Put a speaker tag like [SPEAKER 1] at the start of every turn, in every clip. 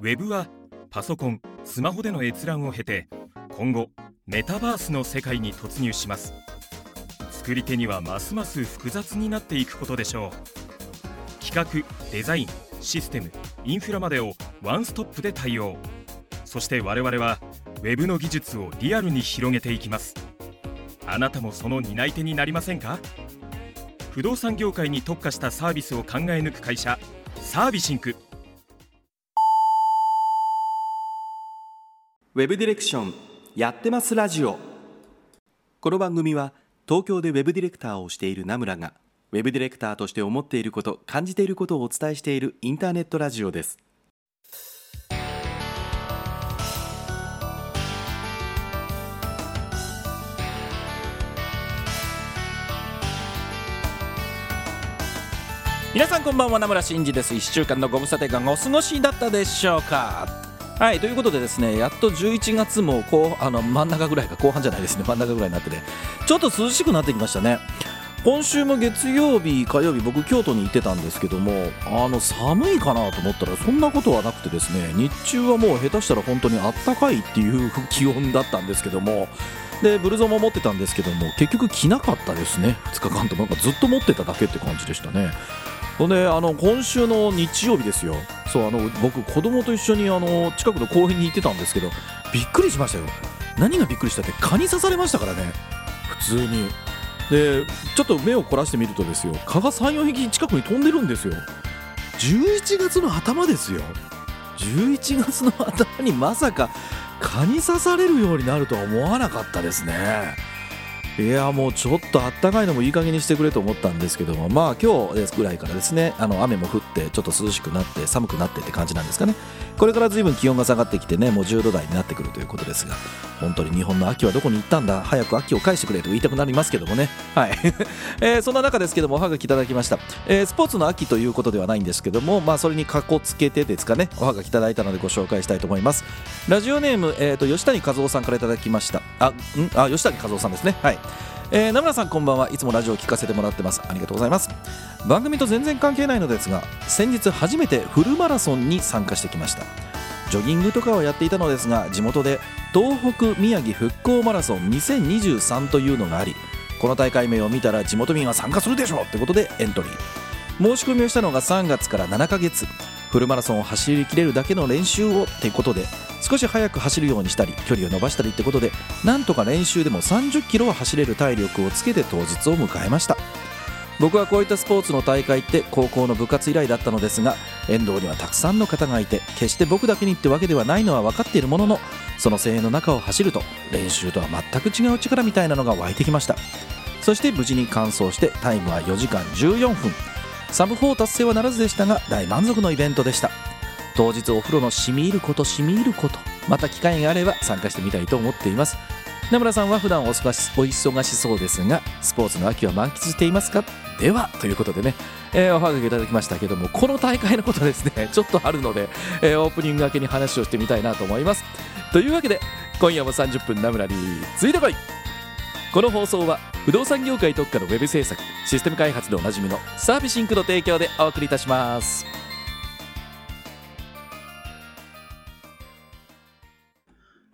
[SPEAKER 1] ウェブはパソコンスマホでの閲覧を経て今後メタバースの世界に突入します。作り手にはますます複雑になっていくことでしょう。企画デザインシステムインフラまでをワンストップで対応。そして我々は Web の技術をリアルに広げていきます。あなたもその担い手になりませんか？不動産業界に特化したサービスを考え抜く会社サービシンク。
[SPEAKER 2] ウェブディレクションやってますラジオ。この番組は東京でウェブディレクターをしている名村がウェブディレクターとして思っていること感じていることをお伝えしているインターネットラジオです。皆さんこんばんは名村真司です。1週間のご無沙汰感がお過ごしだったでしょうか。はいということでですねやっと11月もこうあの真ん中ぐらいか後半じゃないですね真ん中ぐらいになってねちょっと涼しくなってきましたね。今週も月曜日火曜日僕京都に行ってたんですけどもあの寒いかなと思ったらそんなことはなくてですね日中はもう下手したら本当にあったかいっていう気温だったんですけどもでブルゾンも持ってたんですけども結局着なかったですね。2日間となんかずっと持ってただけって感じでしたね。ほんであの今週の日曜日ですよ。そうあの僕子供と一緒にあの近くの公園に行ってたんですけどびっくりしましたよ。何がびっくりしたって蚊に刺されましたからね。普通に。でちょっと目を凝らしてみるとですよ蚊が34匹近くに飛んでるんですよ。11月の頭ですよ。11月の頭にまさか蚊に刺されるようになるとは思わなかったですね。いやもうちょっとあったかいのもいい加減にしてくれと思ったんですけどもまあ今日ぐらいからですねあの雨も降ってちょっと涼しくなって寒くなってって感じなんですかね。これから随分気温が下がってきてねもう10度台になってくるということですが本当に日本の秋はどこに行ったんだ？早く秋を返してくれと言いたくなりますけどもね。はい、えー、そんな中ですけどもおはがきいただきました、えー、スポーツの秋ということではないんですけどもまあそれにかこつけてですかね。おはがきいただいたのでご紹介したいと思います。ラジオネーム、えーと、吉谷和夫さんからいただきました。あん？あ吉谷和夫さんですね。はい。えー、名村さんこんばんは。いつもラジオを聞かせてもらってます。ありがとうございます。番組と全然関係ないのですが先日初めてフルマラソンに参加してきました。ジョギングとかはやっていたのですが地元で東北宮城復興マラソン2023というのがありこの大会名を見たら地元民は参加するでしょうってことでエントリー。申し込みをしたのが3月から7ヶ月。フルマラソンを走りきれるだけの練習をってことで少し速く走るようにしたり距離を伸ばしたりってことでなんとか練習でも30キロは走れる体力をつけて当日を迎えました。僕はこういったスポーツの大会って高校の部活以来だったのですが沿道にはたくさんの方がいて決して僕だけにってわけではないのは分かっているもののその声援の中を走ると練習とは全く違う力みたいなのが湧いてきました。そして無事に完走してタイムは4時間14分。サブ4達成はならずでしたが大満足のイベントでした。当日お風呂のしみ入ることしみ入ることまた機会があれば参加してみたいと思っています。名村さんは普段お忙しお忙しそうですがスポーツの秋は満喫していますか？ではということでね、えー、おはがきいただきましたけどもこの大会のことですねちょっとあるので、えー、オープニング明けに話をしてみたいなと思います。というわけで今夜も30分名村についてこい!この放送は不動産業界特化のウェブ制作システム開発でおなじみのサービシンクの提供でお送りいたします。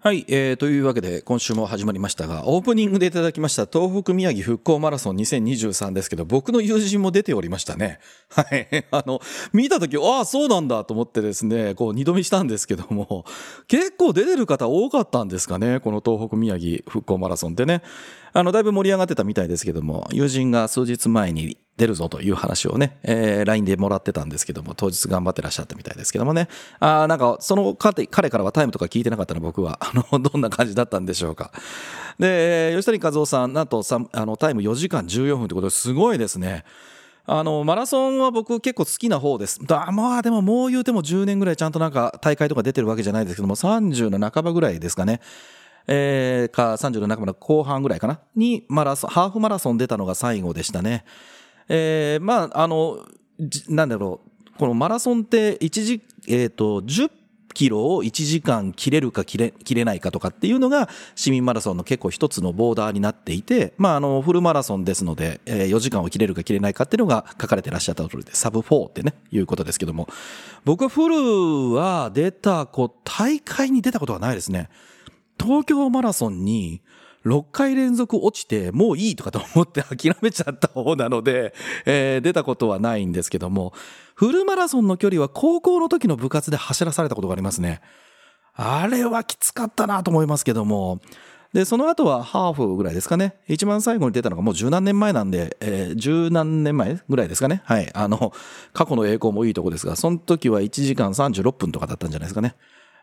[SPEAKER 2] はい、えー、というわけで今週も始まりましたがオープニングでいただきました東北宮城復興マラソン2023ですけど僕の友人も出ておりましたね。はいあの見た時ああそうなんだと思ってですねこう二度見したんですけども結構出てる方多かったんですかねこの東北宮城復興マラソンってね。あのだいぶ盛り上がってたみたいですけども友人が数日前に出るぞという話をね、えー、LINE でもらってたんですけども、当日頑張ってらっしゃったみたいですけどもね。あなんか、その彼からはタイムとか聞いてなかったの僕は、あの、どんな感じだったんでしょうか。で、吉谷和夫さん、なんとあのタイム4時間14分ってことですごいですね。あの、マラソンは僕結構好きな方です。だまあでももう言うても10年ぐらいちゃんとなんか大会とか出てるわけじゃないですけども、30の半ばぐらいですかね。えー、か30の半ばの後半ぐらいかな？にマラソン、ハーフマラソン出たのが最後でしたね。えー、まあ、あの、なんだろう、このマラソンって一時、えっ、ー、と、10キロを1時間切れるか切れ切れないかとかっていうのが市民マラソンの結構一つのボーダーになっていて、まあ、あのフルマラソンですので、えー4時間を切れるか切れないかっていうのが書かれてらっしゃった通りでサブ4ってねいうことですけども僕はフルは出たこ大会に出たことはないですね東京マラソンに6回連続落ちてもういいとかと思って諦めちゃった方なので、えー出たことはないんですけどもフルマラソンの距離は高校の時の部活で走らされたことがありますね。あれはきつかったなと思いますけどもでその後はハーフぐらいですかね。一番最後に出たのがもう十何年前なんで、えー十何年前ぐらいですかね。はい。あの過去の栄光もいいとこですがその時は1時間36分とかだったんじゃないですかね。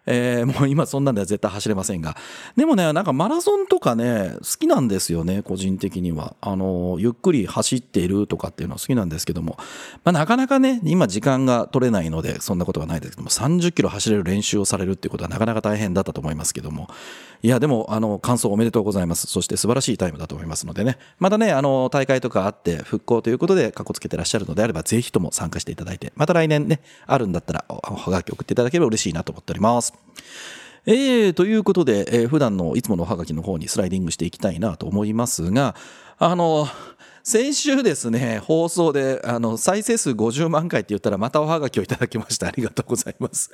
[SPEAKER 2] えーもう今そんなんでは絶対走れませんが。でもね、なんかマラソンとかね、好きなんですよね、個人的には。あの、ゆっくり走っているとかっていうのは好きなんですけども。まあなかなかね、今時間が取れないので、そんなことはないですけども、30キロ走れる練習をされるっていうことはなかなか大変だったと思いますけども。いや、でも、あの、感想おめでとうございます。そして素晴らしいタイムだと思いますのでね。またね、あの、大会とかあって復興ということで、かっこつけてらっしゃるのであれば、ぜひとも参加していただいて、また来年ね、あるんだったら、おはがき送っていただければ嬉しいなと思っております。えー、ということで、えー普段のいつものおはがきの方にスライディングしていきたいなと思いますが、あの、先週ですね、放送で、あの、再生数50万回って言ったら、またおはがきをいただきました。ありがとうございます。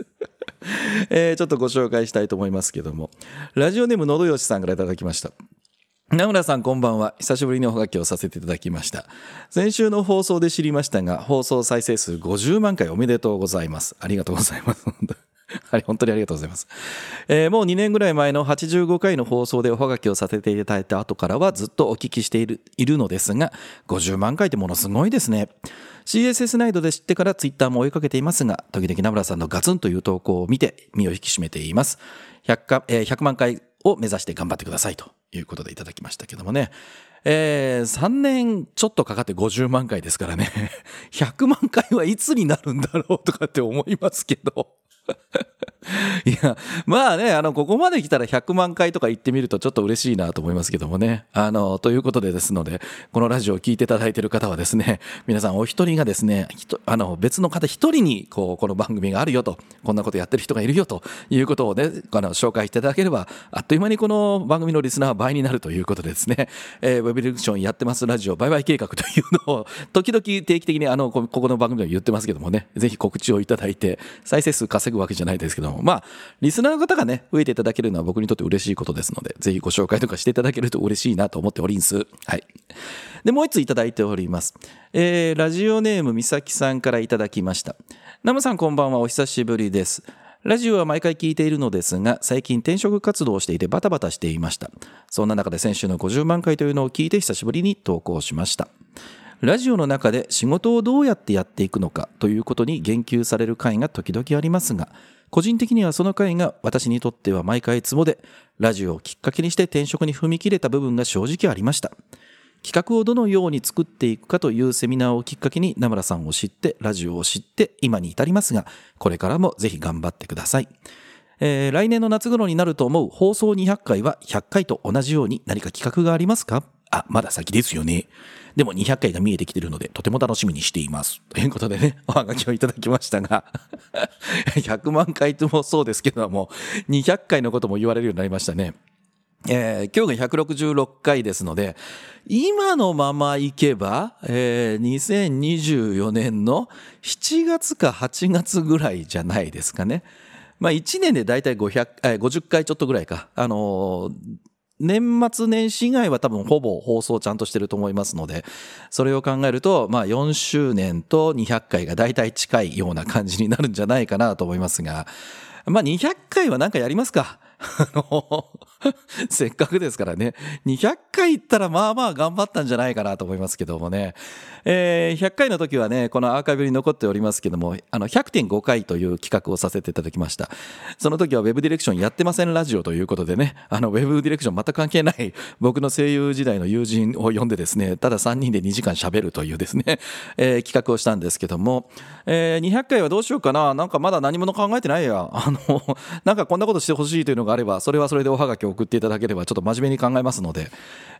[SPEAKER 2] えーちょっとご紹介したいと思いますけども、ラジオネームのどよしさんからいただきました。名村さんこんばんは。久しぶりにおはがきをさせていただきました。先週の放送で知りましたが、放送再生数50万回おめでとうございます。ありがとうございます。はい、本当にありがとうございます。えーもう2年ぐらい前の85回の放送でおはがきをさせていただいた後からはずっとお聞きしているいるのですが、50万回ってものすごいですね。CSS ナイトで知ってからツイッターも追いかけていますが、時々名村さんのガツンという投稿を見て身を引き締めています。100, かえー100万回を目指して頑張ってくださいということでいただきましたけどもね。えー、3年ちょっとかかって50万回ですからね。100万回はいつになるんだろうとかって思いますけど。いや、まあね、あの、ここまで来たら100万回とか言ってみるとちょっと嬉しいなと思いますけどもね。あの、ということでですので、このラジオを聞いていただいている方はですね、皆さんお一人がですね、あの、別の方一人に、こう、この番組があるよと、こんなことやってる人がいるよということをね、あの、紹介していただければ、あっという間にこの番組のリスナーは倍になるということでですね、えーウェブディレクションやってますラジオ、バイバイ計画というのを、時々定期的にあの、こここの番組で言ってますけどもね、ぜひ告知をいただいて、再生数稼ぐわけじゃないですけども、まあ、リスナーの方がね、増えていただけるのは僕にとって嬉しいことですので、ぜひご紹介とかしていただけると嬉しいなと思っておりんす。はい。で、もう一ついただいております。えー、ラジオネームみさきさんからいただきました。ナムさんこんばんは、お久しぶりです。ラジオは毎回聞いているのですが、最近転職活動をしていてバタバタしていました。そんな中で先週の50万回というのを聞いて久しぶりに投稿しました。ラジオの中で仕事をどうやってやっていくのかということに言及される回が時々ありますが、個人的にはその回が私にとっては毎回ツボで、ラジオをきっかけにして転職に踏み切れた部分が正直ありました。企画をどのように作っていくかというセミナーをきっかけに名村さんを知って、ラジオを知って今に至りますが、これからもぜひ頑張ってください。えー来年の夏頃になると思う放送200回は100回と同じように何か企画がありますか？あ、まだ先ですよね。でも200回が見えてきてるので、とても楽しみにしています。ということでね、おはがきをいただきましたが、100万回ともそうですけども、200回のことも言われるようになりましたね。えー今日が166回ですので、今のままいけば、えー2024年の7月か8月ぐらいじゃないですかね。まあ1年でだいたい500えー50回ちょっとぐらいか。あのー年末年始以外は多分ほぼ放送ちゃんとしてると思いますので、それを考えると、まあ4周年と200回が大体近いような感じになるんじゃないかなと思いますが、まあ200回はなんかやりますか？あの、せっかくですからね。200回行ったらまあまあ頑張ったんじゃないかなと思いますけどもね。えー100回の時はね、このアーカイブに残っておりますけども、あの、100.5回という企画をさせていただきました。その時はウェブディレクションやってませんラジオということでね、あの、ウェブディレクション全く関係ない僕の声優時代の友人を呼んでですね、ただ3人で2時間喋るというですね、えー企画をしたんですけども、えー200回はどうしようかななんかまだ何も考えてないや。あの、なんかこんなことしてほしいというのがあれば、それはそれでおはがきを送っていただければちょっと真面目に考えますので、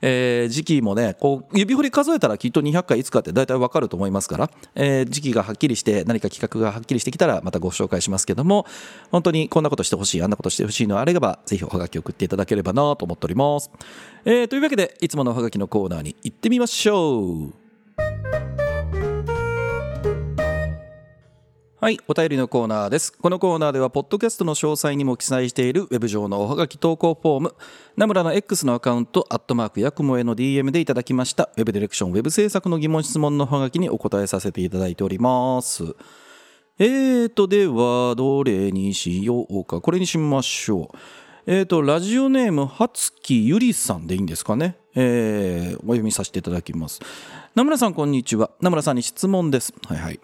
[SPEAKER 2] えー時期もねこう指振り数えたらきっと200回いつかって大体わかると思いますから、えー時期がはっきりして何か企画がはっきりしてきたらまたご紹介しますけども本当にこんなことしてほしいあんなことしてほしいのあればぜひおはがき送っていただければなと思っております、えーというわけでいつものおはがきのコーナーに行ってみましょう。はい、お便りのコーナーです。このコーナーでは、ポッドキャストの詳細にも記載しているウェブ上のおはがき投稿フォーム、ナムラの X のアカウント、アットマークヤクモへの DM でいただきました、ウェブディレクション、ウェブ制作の疑問質問のおはがきにお答えさせていただいております。えーと、では、どれにしようか。これにしましょう。えーと、ラジオネーム、はつきゆりさんでいいんですかね。えー、お読みさせていただきます。名村さん、こんにちは。名村さんに質問です。はいはい。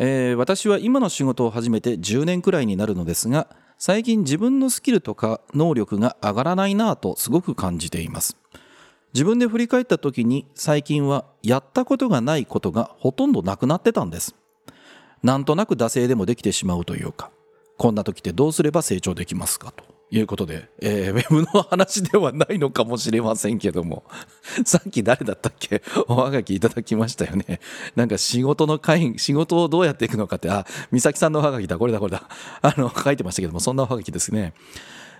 [SPEAKER 2] えー私は今の仕事を始めて10年くらいになるのですが、最近自分のスキルとか能力が上がらないなぁとすごく感じています。自分で振り返った時に最近はやったことがないことがほとんどなくなってたんです。なんとなく惰性でもできてしまうというか、こんな時ってどうすれば成長できますかということで、えーウェブの話ではないのかもしれませんけども、さっき誰だったっけ？おはがきいただきましたよね。なんか仕事の会、仕事をどうやっていくのかって、あ、美咲さんのおはがきだ、これだ、これだ。あの、書いてましたけども、そんなおはがきですね。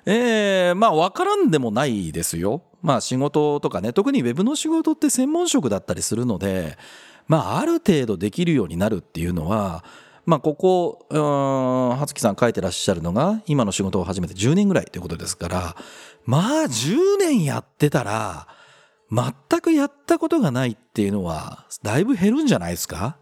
[SPEAKER 2] えー、まあ、わからんでもないですよ。まあ、仕事とかね、特にウェブの仕事って専門職だったりするので、まあ、ある程度できるようになるっていうのは、まあ、ここ、うーん、はつきさん書いてらっしゃるのが、今の仕事を始めて10年ぐらいということですから、まあ、10年やってたら、全くやったことがないっていうのは、だいぶ減るんじゃないですか？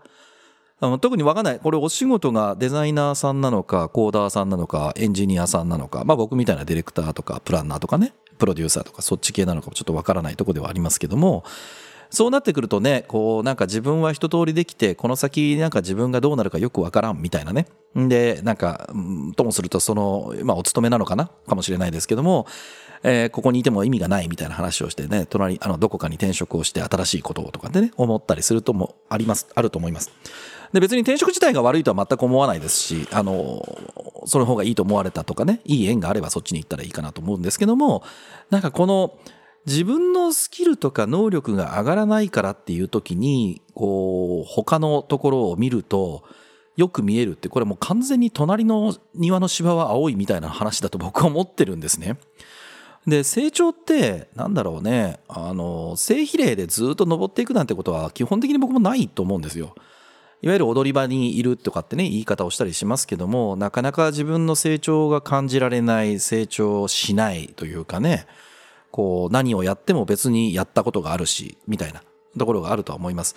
[SPEAKER 2] あの特にわかんない。これお仕事がデザイナーさんなのか、コーダーさんなのか、エンジニアさんなのか、まあ僕みたいなディレクターとか、プランナーとかね、プロデューサーとか、そっち系なのかもちょっとわからないとこではありますけども、そうなってくるとね、こうなんか自分は一通りできて、この先なんか自分がどうなるかよくわからんみたいなね。で、なんか、ともするとその、まあお勤めなのかな？かもしれないですけども、えーここにいても意味がないみたいな話をしてね、隣、あの、どこかに転職をして新しいことをとかでね、思ったりするともあります、あると思います。で、別に転職自体が悪いとは全く思わないですし、あの、その方がいいと思われたとかね、いい縁があればそっちに行ったらいいかなと思うんですけども、なんかこの、自分のスキルとか能力が上がらないからっていう時に、こう、他のところを見ると、よく見えるって、これもう完全に隣の庭の芝は青いみたいな話だと僕は思ってるんですね。で、成長って、なんだろうね、あの、正比例でずっと登っていくなんてことは基本的に僕もないと思うんですよ。いわゆる踊り場にいるとかってね、言い方をしたりしますけども、なかなか自分の成長が感じられない、成長しないというかね、こう、何をやっても別にやったことがあるし、みたいなところがあるとは思います。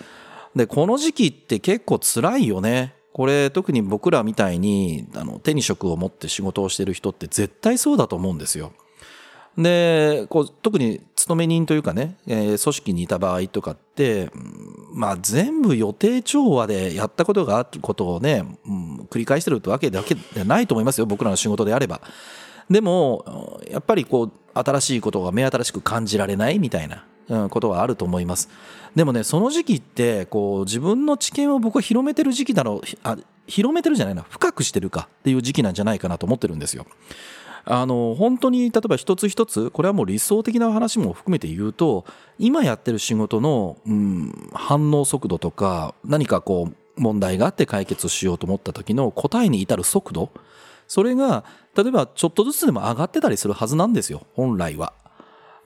[SPEAKER 2] で、この時期って結構辛いよね。これ特に僕らみたいにあの手に職を持って仕事をしてる人って絶対そうだと思うんですよ。でこう特に勤め人というかね、えー組織にいた場合とかって、まあ、全部予定調和でやったことがあることをね、うん繰り返してるってわけだけではないと思いますよ僕らの仕事であれば。でもやっぱりこう新しいことが目新しく感じられないみたいな、うんことはあると思います。でもねその時期ってこう自分の知見を僕は広めてる時期だろうあ広めてるじゃないな深くしてるかっていう時期なんじゃないかなと思ってるんですよ。あの本当に例えば一つ一つこれはもう理想的な話も含めて言うと今やってる仕事の、うん、反応速度とか何かこう問題があって解決しようと思った時の答えに至る速度それが例えばちょっとずつでも上がってたりするはずなんですよ本来は。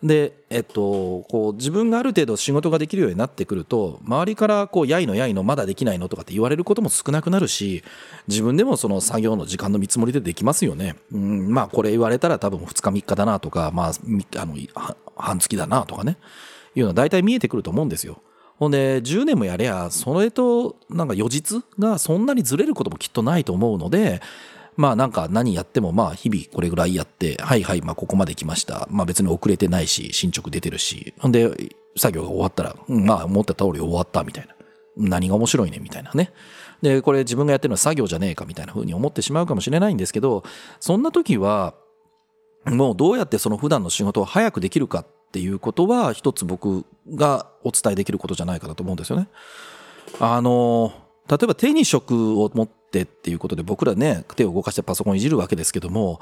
[SPEAKER 2] で、えっと、こう自分がある程度仕事ができるようになってくると周りからこうやいのやいのまだできないの？とかって言われることも少なくなるし自分でもその作業の時間の見積もりでできますよね。うん、まあこれ言われたら多分2日3日だなとか、まあ、あの半月だなとかねいうのは大体見えてくると思うんですよ。ほんで10年もやりゃそれとなんか予実がそんなにずれることもきっとないと思うのでまあなんか何やってもまあ日々これぐらいやって、はいはい、まあここまで来ました。まあ別に遅れてないし、進捗出てるし。ほんで、作業が終わったら、うんまあ思った通り終わったみたいな。何が面白いねみたいなね。で、これ自分がやってるのは作業じゃねえかみたいな風に思ってしまうかもしれないんですけど、そんな時は、もうどうやってその普段の仕事を早くできるかっていうことは一つ僕がお伝えできることじゃないかなと思うんですよね。あの、例えば手に職を持ってってっていうことで僕らね、手を動かしてパソコンいじるわけですけども、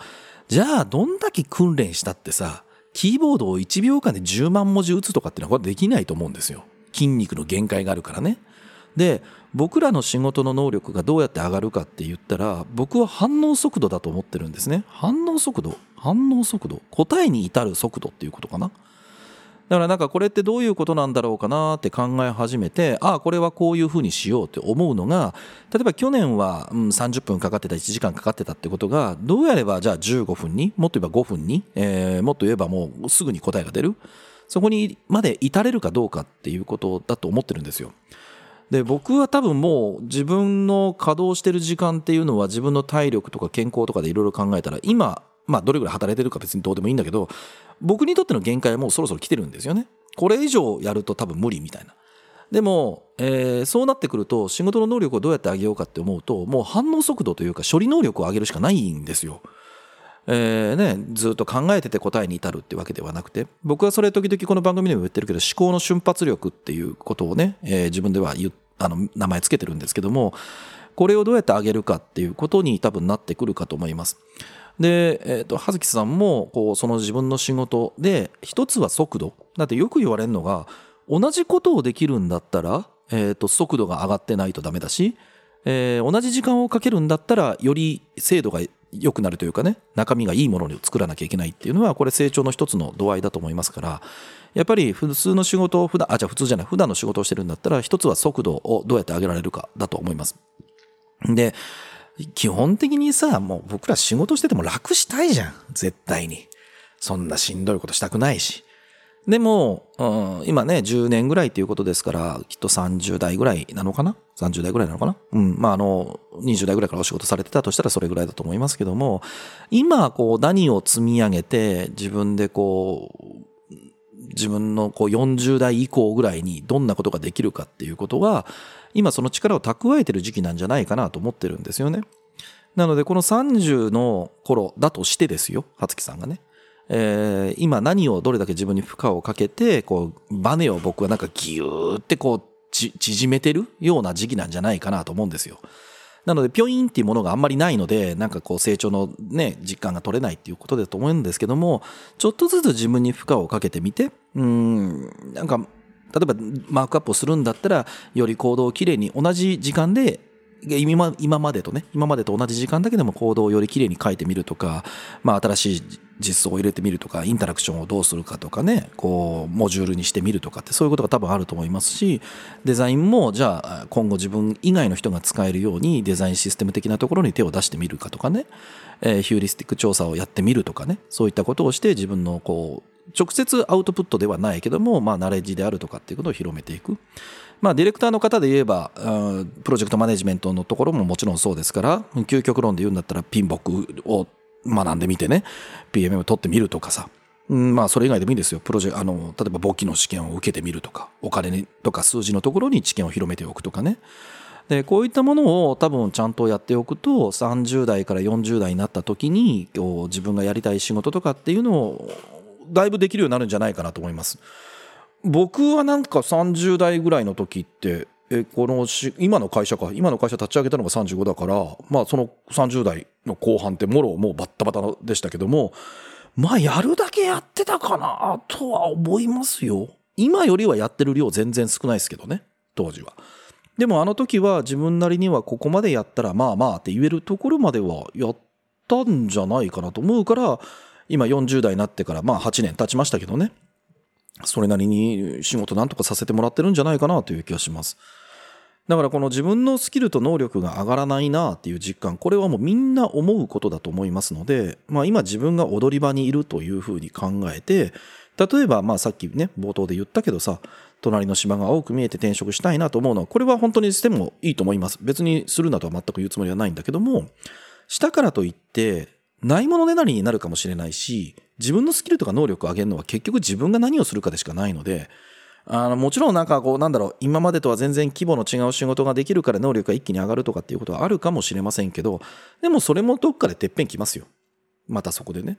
[SPEAKER 2] じゃあどんだけ訓練したってさ、キーボードを1秒間で10万文字打つとかっていうのはこれできないと思うんですよ。筋肉の限界があるからね。で、僕らの仕事の能力がどうやって上がるかって言ったら、僕は反応速度だと思ってるんですね。反応速度反応速度答えに至る速度っていうことかな。だからなんかこれってどういうことなんだろうかなって考え始めて、ああ、これはこういうふうにしようって思うのが、例えば去年は、うん、30分かかってた、1時間かかってたってことが、どうやればじゃあ15分に、もっと言えば5分に、えー、もっと言えばもうすぐに答えが出る？そこにまで至れるかどうかっていうことだと思ってるんですよ。で僕は多分もう自分の稼働してる時間っていうのは自分の体力とか健康とかでいろいろ考えたら今まあどれぐらい働いてるか別にどうでもいいんだけど僕にとっての限界はもうそろそろ来てるんですよね。これ以上やると多分無理みたいな。でも、えー、そうなってくると仕事の能力をどうやって上げようかって思うともう反応速度というか処理能力を上げるしかないんですよ。えーね、ずっと考えてて答えに至るってわけではなくて僕はそれ時々この番組でも言ってるけど思考の瞬発力っていうことをね、えー、自分ではあの名前つけてるんですけどもこれをどうやって上げるかっていうことに多分なってくるかと思います。で、えっ、ー、と、葉月さんも、こう、その自分の仕事で、一つは速度。だってよく言われるのが、同じことをできるんだったら、えっ、ー、と、速度が上がってないとダメだし、えー、同じ時間をかけるんだったら、より精度が良くなるというかね、中身がいいものを作らなきゃいけないっていうのは、これ成長の一つの度合いだと思いますから、やっぱり普通の仕事を普段、あ、じゃあ普通じゃない、普段の仕事をしてるんだったら、一つは速度をどうやって上げられるかだと思います。で、基本的にさ、もう僕ら仕事してても楽したいじゃん。絶対に。そんなしんどいことしたくないし。でも、うん、今ね、10年ぐらいっていうことですから、きっと30代ぐらいなのかな ?30 代ぐらいなのかな？うん。まあ、あの、20代ぐらいからお仕事されてたとしたらそれぐらいだと思いますけども、今、こう、何を積み上げて、自分でこう、自分のこう40代以降ぐらいにどんなことができるかっていうことは、今その力を蓄えてる時期なんじゃないかなと思ってるんですよね。なのでこの30の頃だとしてですよ、初木さんがね。えー、今何をどれだけ自分に負荷をかけて、こう、バネを僕はなんかギューってこう、縮めてるような時期なんじゃないかなと思うんですよ。なので、ピョインっていうものがあんまりないので、なんかこう成長のね、実感が取れないっていうことだと思うんですけども、ちょっとずつ自分に負荷をかけてみて、うん、なんか例えばマークアップをするんだったらより行動をきれいに同じ時間で今今までとね今までと同じ時間だけでも行動をよりきれいに書いてみるとか、まあ、新しい実装を入れてみるとかインタラクションをどうするかとかねこうモジュールにしてみるとかってそういうことが多分あると思いますしデザインもじゃあ今後自分以外の人が使えるようにデザインシステム的なところに手を出してみるかとかね、えー、ヒューリスティック調査をやってみるとかねそういったことをして自分のこう直接アウトプットではないけども、まあ、ナレッジであるとかっていうことを広めていく。まあ、ディレクターの方で言えば、プロジェクトマネジメントのところももちろんそうですから、究極論で言うんだったら、ピンボックを学んでみてね、PMM を取ってみるとかさ、まあ、それ以外でもいいですよ。プロジェあの、例えば簿記の試験を受けてみるとか、お金とか数字のところに知見を広めておくとかね。で、こういったものを多分ちゃんとやっておくと、30代から40代になった時に、自分がやりたい仕事とかっていうのをだいぶできるようになるんじゃないかなと思います。僕はなんか30代ぐらいの時ってえこのし今の会社か。今の会社立ち上げたのが35だからまあその30代の後半ってもろもうバッタバタでしたけどもまあやるだけやってたかなとは思いますよ。今よりはやってる量全然少ないですけどね当時は。でもあの時は自分なりにはここまでやったらまあまあって言えるところまではやったんじゃないかなと思うから今40代になってからまあ8年経ちましたけどね、それなりに仕事なんとかさせてもらってるんじゃないかなという気がします。だからこの自分のスキルと能力が上がらないなっていう実感、これはもうみんな思うことだと思いますので、まあ今自分が踊り場にいるというふうに考えて、例えばまあさっきね、冒頭で言ったけどさ、隣の島が青く見えて転職したいなと思うのは、これは本当にしてもいいと思います。別にするなとは全く言うつもりはないんだけども、したからといって、ないものねだりになるかもしれないし、自分のスキルとか能力を上げるのは結局自分が何をするかでしかないので、あのもちろんなんかこうなんだろう今までとは全然規模の違う仕事ができるから能力が一気に上がるとかっていうことはあるかもしれませんけどでもそれもどっかでてっぺん来ますよ。またそこでね、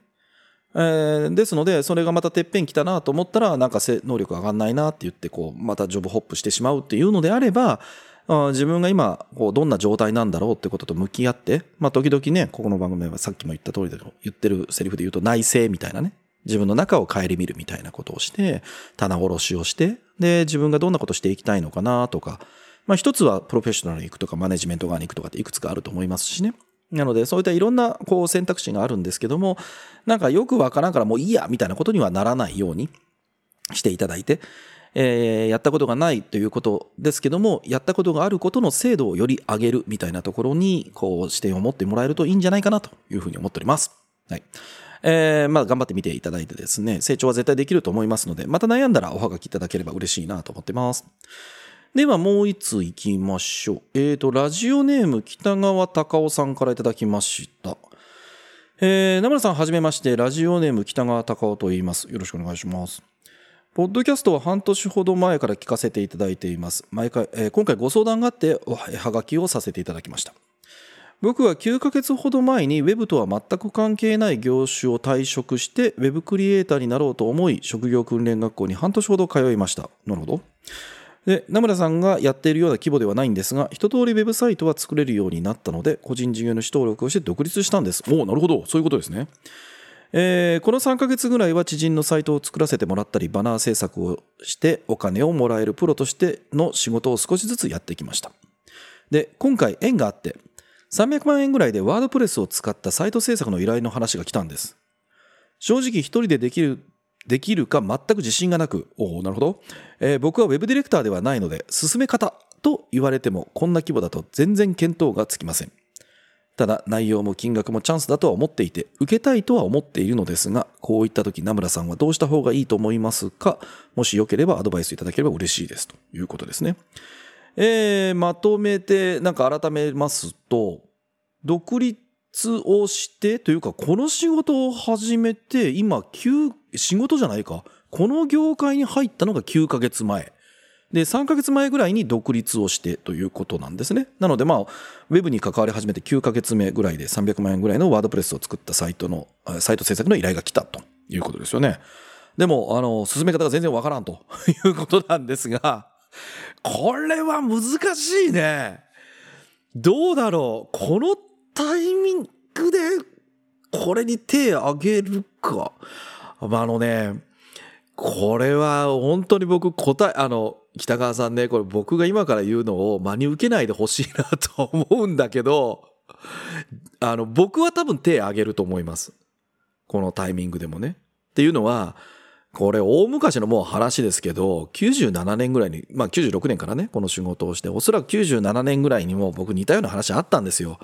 [SPEAKER 2] えー、ですのでそれがまたてっぺん来たなと思ったらなんか能力上がんないなって言ってこうまたジョブホップしてしまうっていうのであれば自分が今、こう、どんな状態なんだろうってことと向き合って、まあ、時々ね、ここの番組はさっきも言った通りだけど、言ってるセリフで言うと内政みたいなね、自分の中を顧みるみたいなことをして、棚卸しをして、で、自分がどんなことしていきたいのかなとか、まあ一つはプロフェッショナルに行くとかマネジメント側に行くとかっていくつかあると思いますしね。なので、そういったいろんなこう選択肢があるんですけども、なんかよくわからんからもういいやみたいなことにはならないようにしていただいて、えーやったことがないということですけども、やったことがあることの精度をより上げるみたいなところに、こう視点を持ってもらえるといいんじゃないかなというふうに思っております。はい。えーまあ頑張ってみていただいてですね、成長は絶対できると思いますので、また悩んだらおはがきいただければ嬉しいなと思ってます。ではもう一つ行きましょう。えーと、ラジオネーム北川隆夫さんからいただきました。えー、名村さんはじめまして、ラジオネーム北川隆夫と言います。よろしくお願いします。ポッドキャストは半年ほど前から聞かせていただいています。毎回、えー今回ご相談があって、はがきをさせていただきました。僕は9ヶ月ほど前に Web とは全く関係ない業種を退職して Web クリエイターになろうと思い職業訓練学校に半年ほど通いました。なるほど。で、名村さんがやっているような規模ではないんですが、一通りウェブサイトは作れるようになったので、個人事業主登録をして独立したんです。おお、なるほど。そういうことですね。えーこの3ヶ月ぐらいは知人のサイトを作らせてもらったり、バナー制作をしてお金をもらえるプロとしての仕事を少しずつやってきました。で、今回縁があって、300万円ぐらいでワードプレスを使ったサイト制作の依頼の話が来たんです。正直一人でできる、できるか全く自信がなく、おおなるほど、えー僕はウェブディレクターではないので、進め方と言われてもこんな規模だと全然見当がつきません。ただ内容も金額もチャンスだとは思っていて、受けたいとは思っているのですが、こういった時名村さんはどうした方がいいと思いますか？もしよければアドバイスいただければ嬉しいですということですね。えーまとめて、なんか改めますと、独立をして、というか、この仕事を始めて、今、9、仕事じゃないか。この業界に入ったのが9ヶ月前。で、3ヶ月前ぐらいに独立をしてということなんですね。なので、まあ、ウェブに関わり始めて9ヶ月目ぐらいで300万円ぐらいのワードプレスを作ったサイトの、サイト制作の依頼が来たということですよね。でも、あの、進め方が全然わからんと いうことなんですが、これは難しいね。どうだろうこのタイミングでこれに手挙げるか。あのね、これは本当に僕答え、あの、北川さんね、これ僕が今から言うのを真に受けないでほしいなと思うんだけど、あの、僕は多分手挙げると思います。このタイミングでもね。っていうのは、これ大昔のもう話ですけど、97年ぐらいに、まあ96年からね、この仕事をして、おそらく97年ぐらいにも僕似たような話あったんですよ。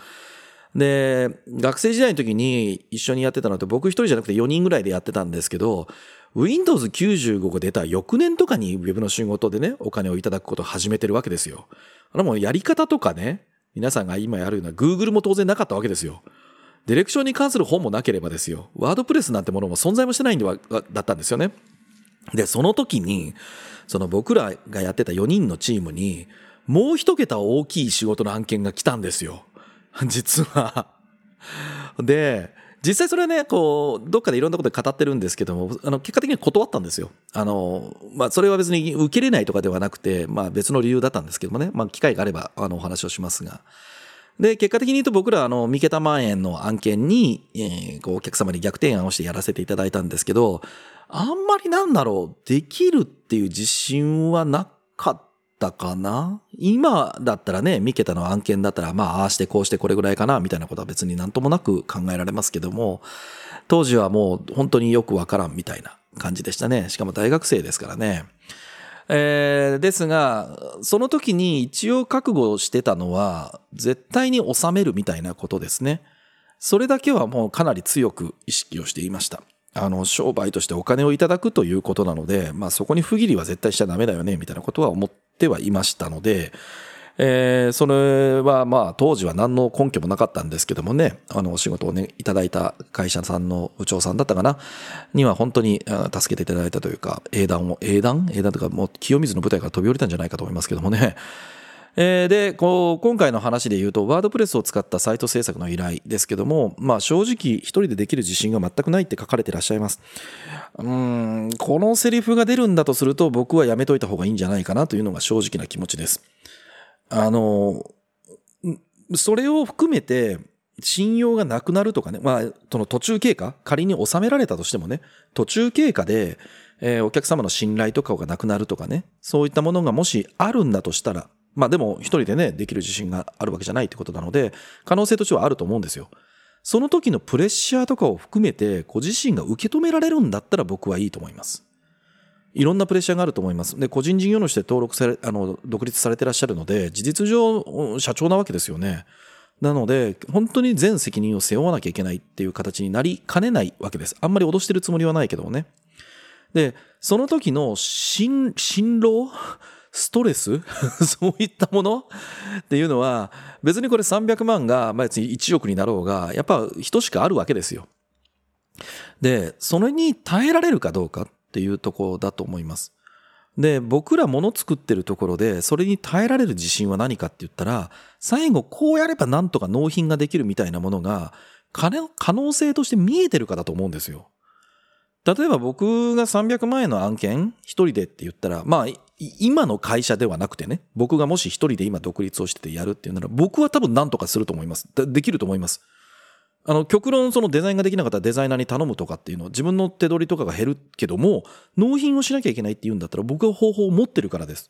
[SPEAKER 2] で、学生時代の時に一緒にやってたのって僕一人じゃなくて4人ぐらいでやってたんですけど、Windows 95が出た翌年とかに Web の仕事でね、お金をいただくことを始めてるわけですよ。あれもうやり方とかね、皆さんが今やるような Google も当然なかったわけですよ。ディレクションに関する本もなければですよ。ワードプレスなんてものも存在もしてないんでは、だったんですよね。で、その時に、その僕らがやってた4人のチームに、もう一桁大きい仕事の案件が来たんですよ。実は。で、実際それはね、こう、どっかでいろんなことで語ってるんですけども、あの、結果的に断ったんですよ。あの、まあ、それは別に受けれないとかではなくて、まあ、別の理由だったんですけどもね、まあ、機会があれば、あの、お話をしますが。で、結果的に言うと僕ら、あの、三桁万円の案件に、えーこう、お客様に逆転案をしてやらせていただいたんですけど、あんまりなんだろう、できるっていう自信はなかったたかな？今だったらね、三桁の案件だったら、まあ、ああしてこうしてこれぐらいかな、みたいなことは別になんともなく考えられますけども、当時はもう本当によくわからんみたいな感じでしたね。しかも大学生ですからね。えーですが、その時に一応覚悟してたのは、絶対に収めるみたいなことですね。それだけはもうかなり強く意識をしていました。あの、商売としてお金をいただくということなので、まあそこに不義理は絶対しちゃダメだよね、みたいなことは思ってはいましたので、えーそれはまあ当時は何の根拠もなかったんですけどもね、あのお仕事をね、いただいた会社さんの部長さんだったかな、には本当に助けていただいたというか、英断を、英断？英断とかもう清水の舞台から飛び降りたんじゃないかと思いますけどもね。えーで、こう、今回の話で言うと、ワードプレスを使ったサイト制作の依頼ですけども、まあ正直一人でできる自信が全くないって書かれてらっしゃいます。うん、このセリフが出るんだとすると僕はやめといた方がいいんじゃないかなというのが正直な気持ちです。あの、それを含めて、信用がなくなるとかね、まあ、その途中経過、仮に収められたとしてもね、途中経過で、えー、お客様の信頼とかがなくなるとかね、そういったものがもしあるんだとしたら、まあでも一人でね、できる自信があるわけじゃないってことなので、可能性としてはあると思うんですよ。その時のプレッシャーとかを含めて、ご自身が受け止められるんだったら僕はいいと思います。いろんなプレッシャーがあると思います。で、個人事業主で登録され、あの、独立されてらっしゃるので、事実上、社長なわけですよね。なので、本当に全責任を背負わなきゃいけないっていう形になりかねないわけです。あんまり脅してるつもりはないけどもね。で、その時の心、心労ストレス？そういったもの？っていうのは、別にこれ300万が、ま、別に1億になろうが、やっぱ人しかあるわけですよ。で、それに耐えられるかどうかっていうとこだと思います。で、僕ら物作ってるところで、それに耐えられる自信は何かって言ったら、最後こうやればなんとか納品ができるみたいなものが、可能性として見えてるかだと思うんですよ。例えば僕が300万円の案件、一人でって言ったら、まあ、今の会社ではなくてね、僕がもし一人で今独立をしててやるっていうなら、僕は多分何とかすると思います。できると思います。あの、極論そのデザインができなかったらデザイナーに頼むとかっていうのは自分の手取りとかが減るけども、納品をしなきゃいけないっていうんだったら僕は方法を持ってるからです。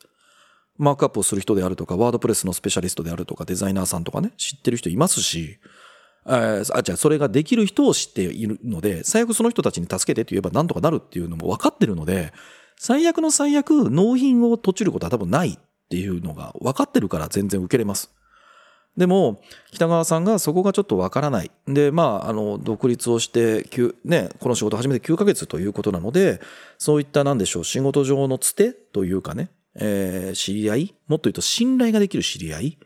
[SPEAKER 2] マークアップをする人であるとか、ワードプレスのスペシャリストであるとか、デザイナーさんとかね、知ってる人いますし、えあ、じゃあそれができる人を知っているので、最悪その人たちに助けてって言えば何とかなるっていうのも分かってるので、最悪の最悪、納品を閉じることは多分ないっていうのが分かってるから全然受けれます。でも、北川さんがそこがちょっとわからない。で、まあ、あの、独立をして、ね、この仕事始めて9ヶ月ということなので、そういったなんでしょう、仕事上のつてというかね、えー、知り合いもっと言うと信頼ができる知り合い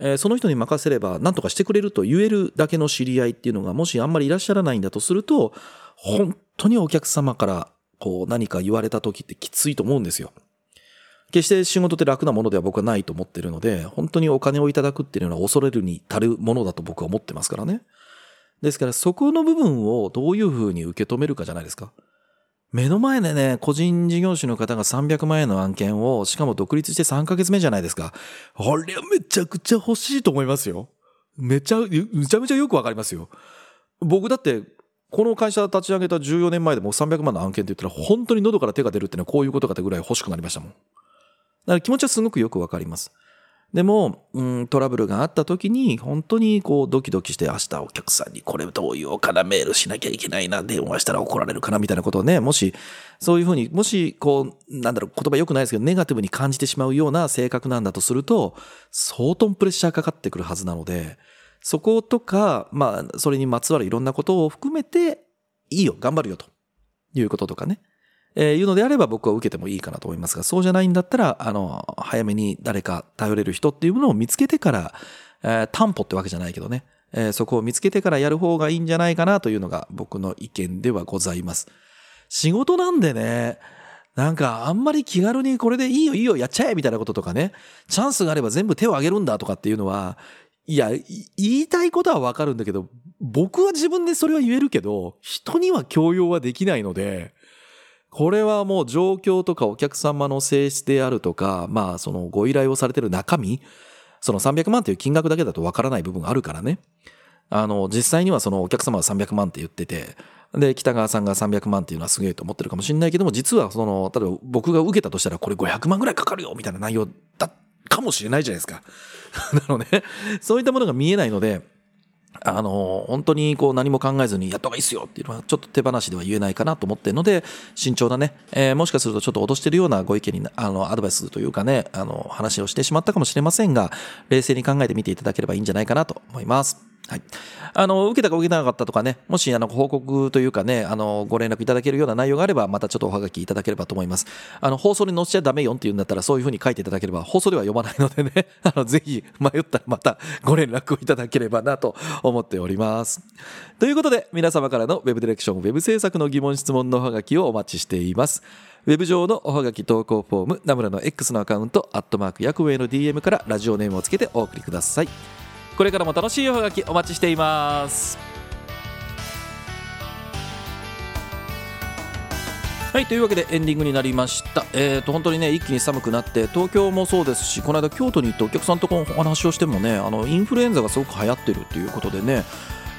[SPEAKER 2] えー、その人に任せれば何とかしてくれると言えるだけの知り合いっていうのがもしあんまりいらっしゃらないんだとすると、本当にお客様からこう何か言われた時ってきついと思うんですよ。決して仕事って楽なものでは僕はないと思ってるので、本当にお金をいただくっていうのは恐れるに足るものだと僕は思ってますからね。ですからそこの部分をどういうふうに受け止めるかじゃないですか。目の前でね、個人事業主の方が300万円の案件を、しかも独立して3ヶ月目じゃないですか。あれはめちゃくちゃ欲しいと思いますよ。めちゃ、めちゃめちゃよくわかりますよ。僕だって、この会社立ち上げた14年前でも300万の案件って言ったら本当に喉から手が出るっていうのはこういうことかってぐらい欲しくなりましたもん。だから気持ちはすごくよくわかります。でも、うん、トラブルがあった時に、本当にこうドキドキして明日お客さんにこれどういうお金メールしなきゃいけないな、電話したら怒られるかなみたいなことをね、もし、そういうふうに、もし、こう、なんだろう、言葉良くないですけど、ネガティブに感じてしまうような性格なんだとすると、相当プレッシャーかかってくるはずなので、そことか、まあ、それにまつわるいろんなことを含めて、いいよ、頑張るよということとかね。えー、いうのであれば僕は受けてもいいかなと思いますが、そうじゃないんだったら、あの、早めに誰か頼れる人っていうものを見つけてから、えー、担保ってわけじゃないけどね、えー、そこを見つけてからやる方がいいんじゃないかなというのが僕の意見ではございます。仕事なんでね、なんかあんまり気軽にこれでいいよいいよやっちゃえみたいなこととかね、チャンスがあれば全部手を挙げるんだとかっていうのは、いや、言いたいことはわかるんだけど、僕は自分でそれは言えるけど、人には強要はできないので、これはもう状況とかお客様の性質であるとか、まあそのご依頼をされてる中身、その300万という金額だけだとわからない部分があるからね。あの、実際にはそのお客様は300万って言ってて、で、北川さんが300万っていうのはすげえと思ってるかもしれないけども、実はその、例えば僕が受けたとしたらこれ500万ぐらいかかるよみたいな内容だっかもしれないじゃないですか。なので、そういったものが見えないので、あの、本当にこう何も考えずにやった方がいいっすよっていうのはちょっと手放しでは言えないかなと思ってるので、慎重なね、えー、もしかするとちょっと脅してるようなご意見に、あの、アドバイスというかね、あの、話をしてしまったかもしれませんが、冷静に考えてみていただければいいんじゃないかなと思います。はい。あの、受けたか受けなかったとかね、もし、あの、報告というかね、あの、ご連絡いただけるような内容があれば、またちょっとおはがきいただければと思います。あの、放送に載せちゃダメよっていうんだったら、そういうふうに書いていただければ、放送では読まないのでね、あの、ぜひ、迷ったらまたご連絡をいただければなと思っております。ということで、皆様からの Web ディレクション、Web 制作の疑問質問のおはがきをお待ちしています。ウェブ上のおはがき投稿フォーム、ナムラの X のアカウント、アットマーク、ヤクウェイの DM からラジオネームをつけてお送りください。これからも楽しいおはがきお待ちしています。はいというわけでエンディングになりました。えーと本当にね一気に寒くなって東京もそうですしこの間京都に行ってお客さんとこお話をしてもねあのインフルエンザがすごく流行ってるっていうことでね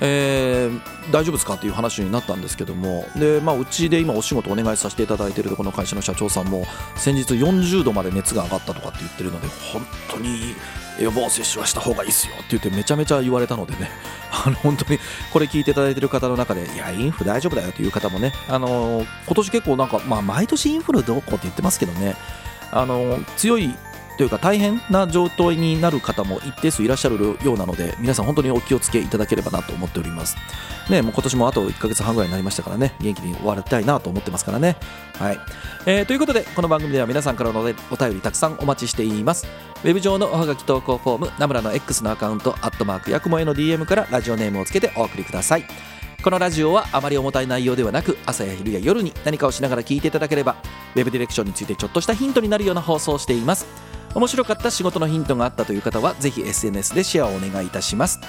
[SPEAKER 2] えー大丈夫ですかっていう話になったんですけどもで、まあ、うちで今お仕事お願いさせていただいているとこの会社の社長さんも先日40度まで熱が上がったとかって言ってるので本当に予防接種はした方がいいですよって言ってめちゃめちゃ言われたのでね。あの本当にこれ聞いていただいてる方の中でいやインフル大丈夫だよという方もねあの今年結構なんか、まあ、毎年インフルどうこうって言ってますけどねあの強いというか大変な状態になる方も一定数いらっしゃるようなので皆さん本当にお気をつけいただければなと思っております。ねもう今年もあと1ヶ月半ぐらいになりましたからね元気に終わりたいなと思ってますからね。はい、えーということでこの番組では皆さんからのお便りたくさんお待ちしています。ウェブ上のおはがき投稿フォームナムラの X のアカウントアットマークやくもへの DM からラジオネームをつけてお送りください。このラジオはあまり重たい内容ではなく朝や昼や夜に何かをしながら聞いていただければウェブディレクションについてちょっとしたヒントになるような放送をしています。面白かった仕事のヒントがあったという方はぜひ SNS でシェアをお願いいたします。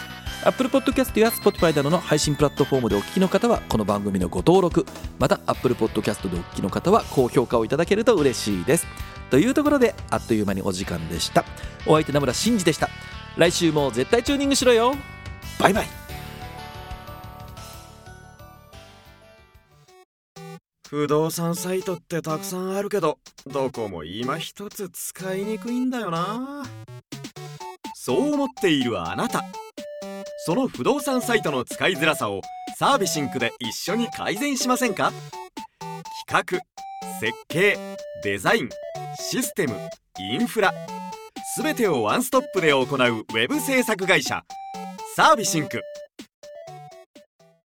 [SPEAKER 2] Apple Podcast や Spotify などの配信プラットフォームでお聞きの方はこの番組のご登録また Apple Podcast でお聞きの方は高評価をいただけると嬉しいです。というところであっという間にお時間でした。お相手名村真司でした。来週も絶対チューニングしろよ。バイバイ。
[SPEAKER 3] 不動産サイトってたくさんあるけどどこも今一つ使いにくいんだよな。そう思っているあなた。その不動産サイトの使いづらさをサービシンクで一緒に改善しませんか？企画設計デザインシステムインフラ。全てをワンストップで行うウェブ制作会社サービシンク。